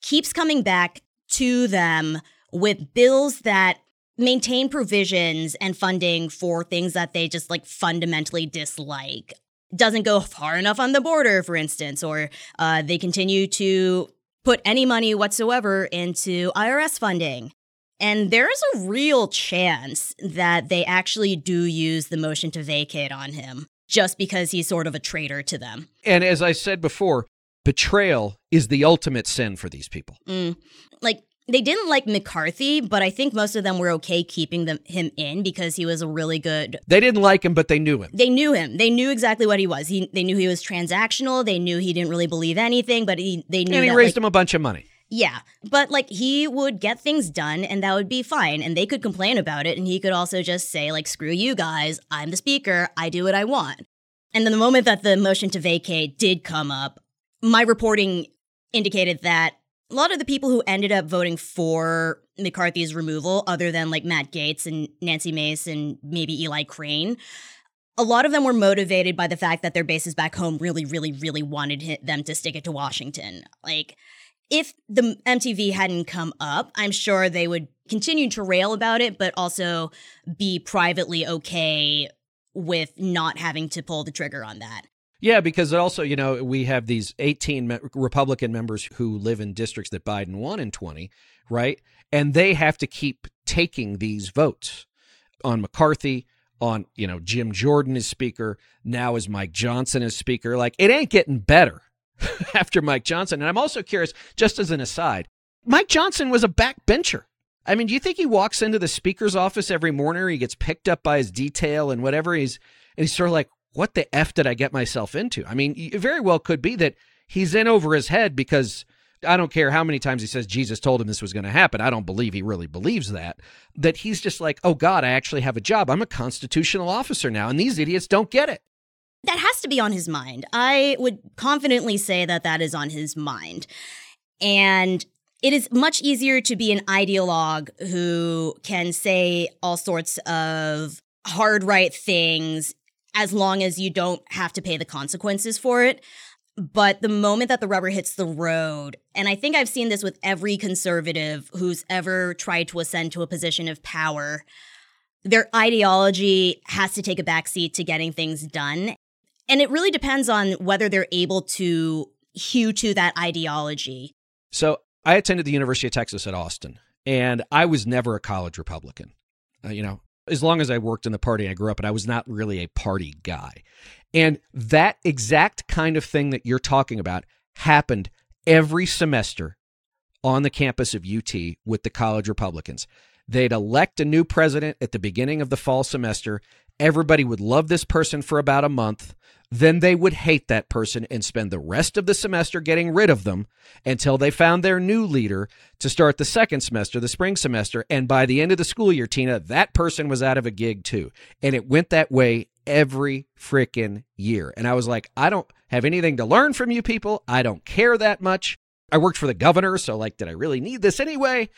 keeps coming back to them with bills that maintain provisions and funding for things that they just like fundamentally dislike doesn't go far enough on the border, for instance, or uh, they continue to put any money whatsoever into IRS funding. And there's a real chance that they actually do use the motion to vacate on him just because he's sort of a traitor to them. And as I said before, betrayal is the ultimate sin for these people. Mm. Like, they didn't like McCarthy, but I think most of them were okay keeping them, him in because he was a really good. They didn't like him, but they knew him. They knew him. They knew exactly what he was. He, they knew he was transactional. They knew he didn't really believe anything, but he, they knew. And he that, raised like, him a bunch of money. Yeah, but like he would get things done and that would be fine. And they could complain about it. And he could also just say, like, screw you guys. I'm the speaker. I do what I want. And then the moment that the motion to vacate did come up, my reporting indicated that a lot of the people who ended up voting for McCarthy's removal, other than like Matt Gaetz and Nancy Mace and maybe Eli Crane, a lot of them were motivated by the fact that their bases back home really, really, really wanted them to stick it to Washington. Like, if the MTV hadn't come up, I'm sure they would continue to rail about it, but also be privately okay with not having to pull the trigger on that. Yeah, because also, you know, we have these 18 me- Republican members who live in districts that Biden won in 20, right? And they have to keep taking these votes on McCarthy, on, you know, Jim Jordan as speaker, now is Mike Johnson as speaker. Like it ain't getting better after Mike Johnson. And I'm also curious, just as an aside, Mike Johnson was a backbencher. I mean, do you think he walks into the speaker's office every morning, or he gets picked up by his detail and whatever he's and he's sort of like, what the F did I get myself into? I mean, it very well could be that he's in over his head because I don't care how many times he says Jesus told him this was going to happen. I don't believe he really believes that. That he's just like, oh God, I actually have a job. I'm a constitutional officer now, and these idiots don't get it. That has to be on his mind. I would confidently say that that is on his mind. And it is much easier to be an ideologue who can say all sorts of hard right things as long as you don't have to pay the consequences for it. But the moment that the rubber hits the road, and I think I've seen this with every conservative who's ever tried to ascend to a position of power, their ideology has to take a backseat to getting things done. And it really depends on whether they're able to hew to that ideology. So I attended the University of Texas at Austin, and I was never a college Republican. Uh, you know, as long as I worked in the party I grew up in, I was not really a party guy. And that exact kind of thing that you're talking about happened every semester on the campus of UT with the college Republicans. They'd elect a new president at the beginning of the fall semester. Everybody would love this person for about a month. Then they would hate that person and spend the rest of the semester getting rid of them until they found their new leader to start the second semester, the spring semester. And by the end of the school year, Tina, that person was out of a gig too. And it went that way every freaking year. And I was like, I don't have anything to learn from you people. I don't care that much. I worked for the governor, so like, did I really need this anyway?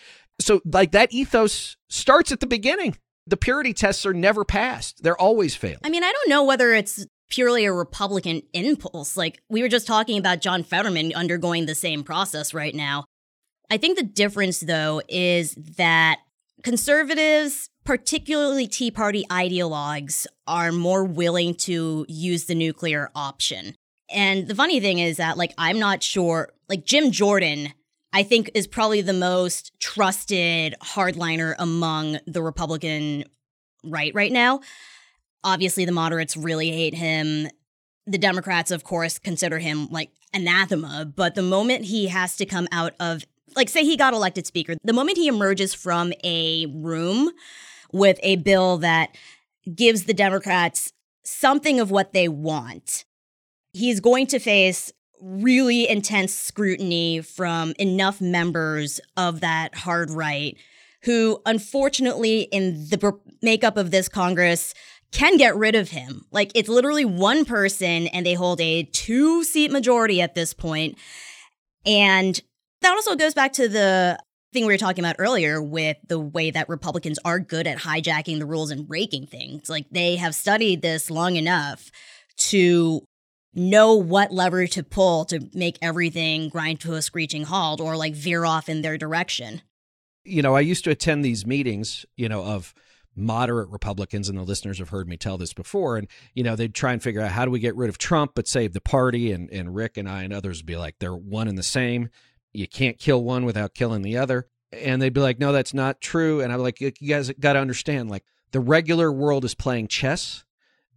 So, like, that ethos starts at the beginning. The purity tests are never passed, they're always failed. I mean, I don't know whether it's purely a Republican impulse. Like, we were just talking about John Fetterman undergoing the same process right now. I think the difference, though, is that conservatives, particularly Tea Party ideologues, are more willing to use the nuclear option. And the funny thing is that, like, I'm not sure, like, Jim Jordan, I think, is probably the most trusted hardliner among the Republican right right now. Obviously, the moderates really hate him. The Democrats, of course, consider him like anathema. But the moment he has to come out of, like, say he got elected speaker, the moment he emerges from a room with a bill that gives the Democrats something of what they want, he's going to face really intense scrutiny from enough members of that hard right who, unfortunately, in the makeup of this Congress, can get rid of him. Like it's literally one person and they hold a two seat majority at this point. And that also goes back to the thing we were talking about earlier with the way that Republicans are good at hijacking the rules and breaking things. Like they have studied this long enough to know what lever to pull to make everything grind to a screeching halt or like veer off in their direction. You know, I used to attend these meetings, you know, of moderate Republicans, and the listeners have heard me tell this before. And, you know, they'd try and figure out how do we get rid of Trump but save the party. And, and Rick and I and others would be like, they're one and the same. You can't kill one without killing the other. And they'd be like, no, that's not true. And I'm like, you guys got to understand, like, the regular world is playing chess,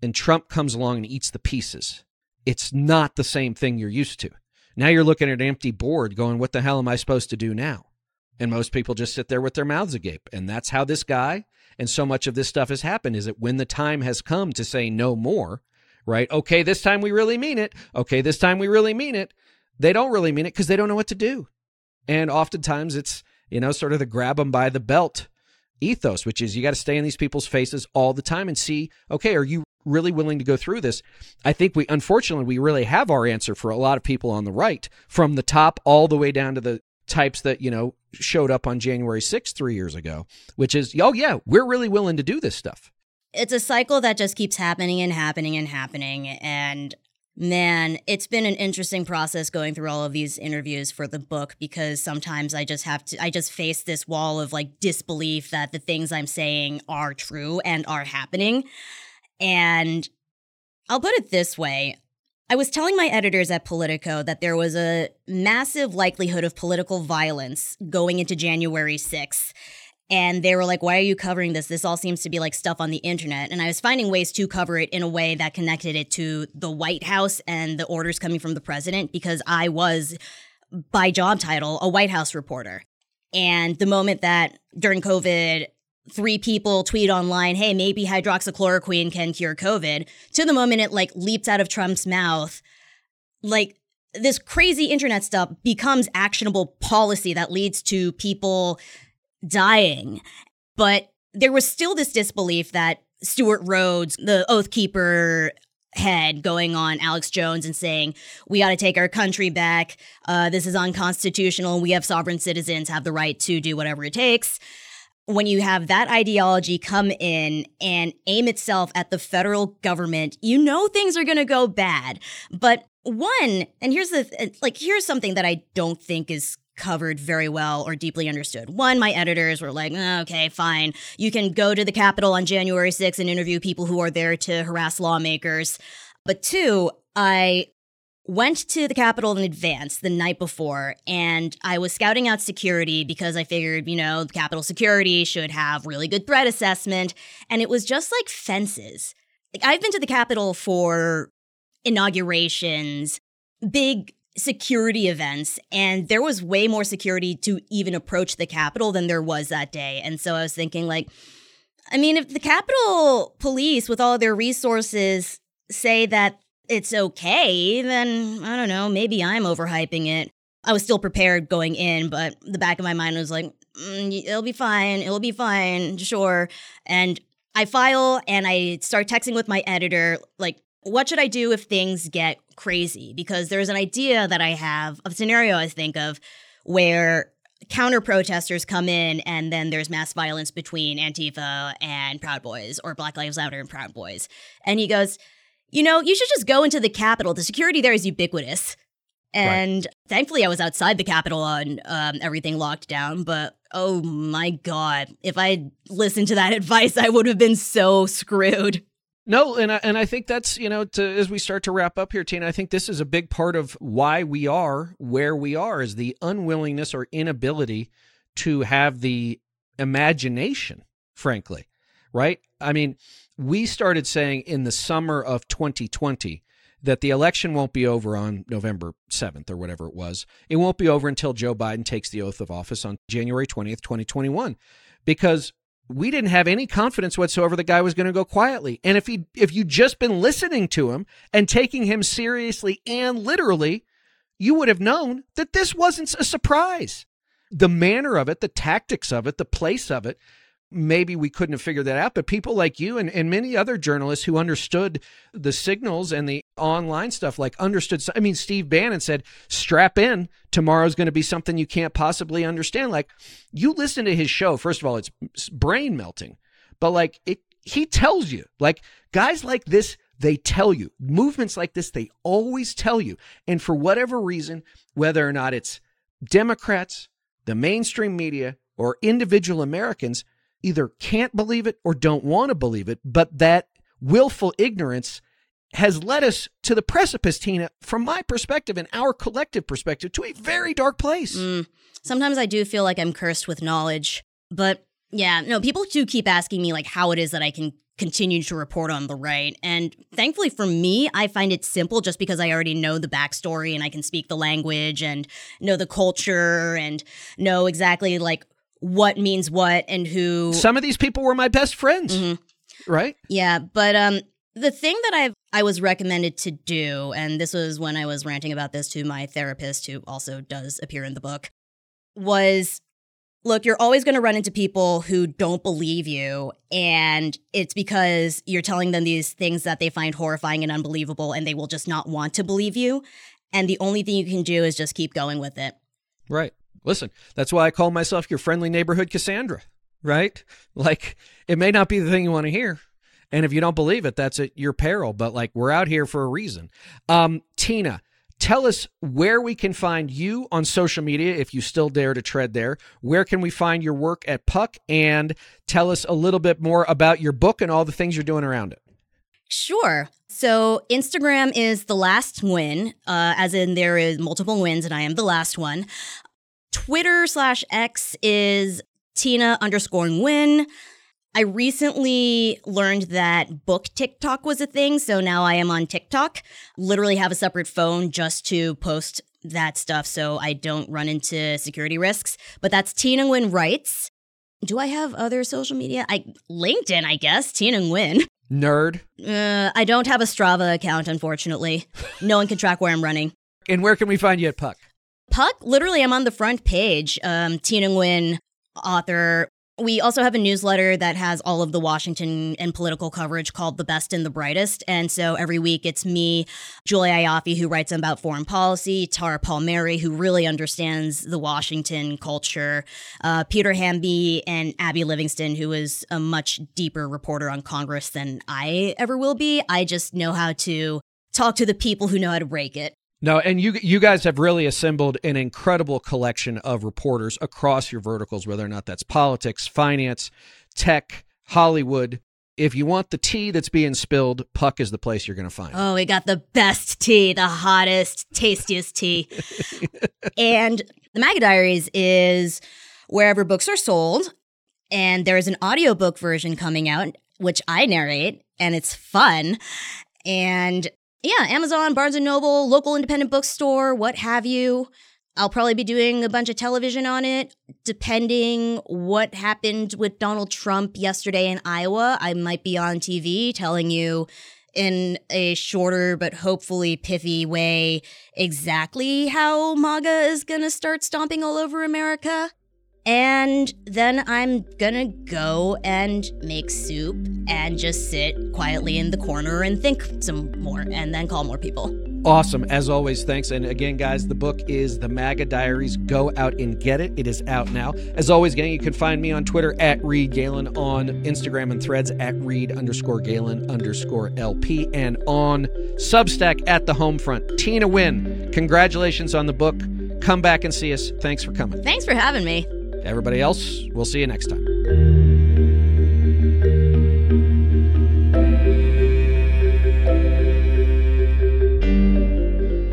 and Trump comes along and eats the pieces. It's not the same thing you're used to. Now you're looking at an empty board going, what the hell am I supposed to do now? And most people just sit there with their mouths agape. And that's how this guy and so much of this stuff has happened is that when the time has come to say no more, right? Okay, this time we really mean it. Okay, this time we really mean it. They don't really mean it because they don't know what to do. And oftentimes it's, you know, sort of the grab them by the belt ethos, which is you got to stay in these people's faces all the time and see, okay, are you really willing to go through this? I think we, unfortunately, we really have our answer for a lot of people on the right from the top all the way down to the types that, you know, showed up on January 6th 3 years ago, which is, "Oh yeah, we're really willing to do this stuff." It's a cycle that just keeps happening and happening and happening and Man, it's been an interesting process going through all of these interviews for the book because sometimes I just have to, I just face this wall of like disbelief that the things I'm saying are true and are happening. And I'll put it this way I was telling my editors at Politico that there was a massive likelihood of political violence going into January 6th and they were like, Why are you covering this? This all seems to be like stuff on the internet. And I was finding ways to cover it in a way that connected it to the White House and the orders coming from the president because I was, by job title, a White House reporter. And the moment that during COVID, three people tweet online, hey, maybe hydroxychloroquine can cure COVID, to the moment it like leaps out of Trump's mouth, like this crazy internet stuff becomes actionable policy that leads to people dying. But there was still this disbelief that Stewart Rhodes, the Oath Keeper head, going on Alex Jones and saying, We got to take our country back. Uh, this is unconstitutional. We have sovereign citizens, have the right to do whatever it takes. When you have that ideology come in and aim itself at the federal government, you know things are going to go bad. But one, and here's the like, here's something that I don't think is covered very well or deeply understood. One, my editors were like, oh, okay, fine. You can go to the Capitol on January 6th and interview people who are there to harass lawmakers. But two, I went to the Capitol in advance the night before and I was scouting out security because I figured, you know, the Capitol security should have really good threat assessment. And it was just like fences. Like, I've been to the Capitol for inaugurations, big security events and there was way more security to even approach the capitol than there was that day and so i was thinking like i mean if the capitol police with all their resources say that it's okay then i don't know maybe i'm overhyping it i was still prepared going in but the back of my mind was like mm, it'll be fine it'll be fine sure and i file and i start texting with my editor like what should I do if things get crazy? Because there's an idea that I have, a scenario I think of where counter protesters come in and then there's mass violence between Antifa and Proud Boys or Black Lives Matter and Proud Boys. And he goes, You know, you should just go into the Capitol. The security there is ubiquitous. And right. thankfully, I was outside the Capitol on um, everything locked down. But oh my God, if I listened to that advice, I would have been so screwed. No, and I, and I think that's you know to, as we start to wrap up here, Tina. I think this is a big part of why we are where we are is the unwillingness or inability to have the imagination, frankly, right? I mean, we started saying in the summer of 2020 that the election won't be over on November 7th or whatever it was. It won't be over until Joe Biden takes the oath of office on January 20th, 2021, because we didn't have any confidence whatsoever the guy was going to go quietly. And if he if you'd just been listening to him and taking him seriously and literally, you would have known that this wasn't a surprise. The manner of it, the tactics of it, the place of it maybe we couldn't have figured that out. But people like you and, and many other journalists who understood the signals and the online stuff, like understood. I mean, Steve Bannon said, strap in. Tomorrow's going to be something you can't possibly understand. Like you listen to his show. First of all, it's brain melting, but like it, he tells you, like guys like this, they tell you movements like this, they always tell you. And for whatever reason, whether or not it's Democrats, the mainstream media, or individual Americans, either can't believe it or don't want to believe it, but that willful ignorance has led us to the precipice, Tina, from my perspective and our collective perspective, to a very dark place. Mm. Sometimes I do feel like I'm cursed with knowledge, but yeah, no, people do keep asking me like how it is that I can continue to report on the right. And thankfully for me, I find it simple just because I already know the backstory and I can speak the language and know the culture and know exactly like what means what and who. Some of these people were my best friends, mm-hmm. right? Yeah, but um, the thing that I I was recommended to do, and this was when I was ranting about this to my therapist, who also does appear in the book, was look, you're always going to run into people who don't believe you. And it's because you're telling them these things that they find horrifying and unbelievable, and they will just not want to believe you. And the only thing you can do is just keep going with it. Right Listen, that's why I call myself your friendly neighborhood Cassandra, right? Like, it may not be the thing you want to hear. And if you don't believe it, that's at your peril. But like, we're out here for a reason. Um, Tina, tell us where we can find you on social media if you still dare to tread there. Where can we find your work at Puck? And tell us a little bit more about your book and all the things you're doing around it. Sure. So Instagram is the last win, uh, as in there is multiple wins, and I am the last one. Twitter slash X is Tina underscore Nguyen. I recently learned that book TikTok was a thing, so now I am on TikTok. Literally have a separate phone just to post that stuff so I don't run into security risks. But that's Tina Nguyen Writes. Do I have other social media? I LinkedIn, I guess. Tina Nguyen. Nerd. Uh, I don't have a Strava account, unfortunately. No one can track where I'm running. And where can we find you at Puck? Puck, literally, I'm on the front page. Um, Tina Nguyen, author. We also have a newsletter that has all of the Washington and political coverage called The Best and the Brightest. And so every week it's me, Julia Ioffe, who writes about foreign policy, Tara Palmieri, who really understands the Washington culture, uh, Peter Hamby, and Abby Livingston, who is a much deeper reporter on Congress than I ever will be. I just know how to talk to the people who know how to break it. No, and you you guys have really assembled an incredible collection of reporters across your verticals, whether or not that's politics, finance, tech, Hollywood. If you want the tea that's being spilled, Puck is the place you're going to find. Oh, we got the best tea, the hottest, tastiest tea. and the MAGA Diaries is wherever books are sold. And there is an audiobook version coming out, which I narrate, and it's fun. And yeah, Amazon, Barnes and Noble, local independent bookstore, what have you. I'll probably be doing a bunch of television on it, depending what happened with Donald Trump yesterday in Iowa. I might be on TV telling you in a shorter but hopefully pithy way exactly how MAGA is going to start stomping all over America. And then I'm gonna go and make soup and just sit quietly in the corner and think some more and then call more people. Awesome. As always, thanks. And again, guys, the book is The MAGA Diaries. Go out and get it. It is out now. As always, gang, you can find me on Twitter at Reed Galen, on Instagram and threads at Reed underscore Galen underscore LP, and on Substack at the Homefront. Tina Nguyen, congratulations on the book. Come back and see us. Thanks for coming. Thanks for having me. Everybody else, we'll see you next time.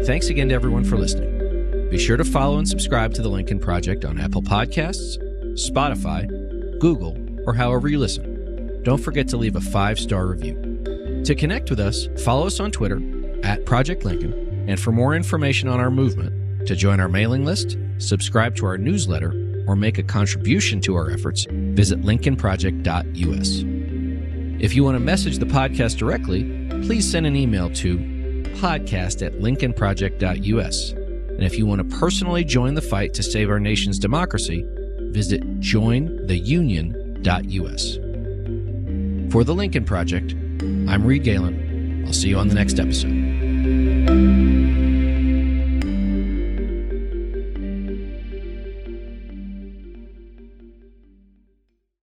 Thanks again to everyone for listening. Be sure to follow and subscribe to the Lincoln Project on Apple Podcasts, Spotify, Google, or however you listen. Don't forget to leave a five star review. To connect with us, follow us on Twitter at Project Lincoln, and for more information on our movement, to join our mailing list, subscribe to our newsletter, or make a contribution to our efforts, visit lincolnproject.us. If you want to message the podcast directly, please send an email to podcast at lincolnproject.us. And if you want to personally join the fight to save our nation's democracy, visit jointheunion.us. For the Lincoln Project, I'm Reed Galen. I'll see you on the next episode.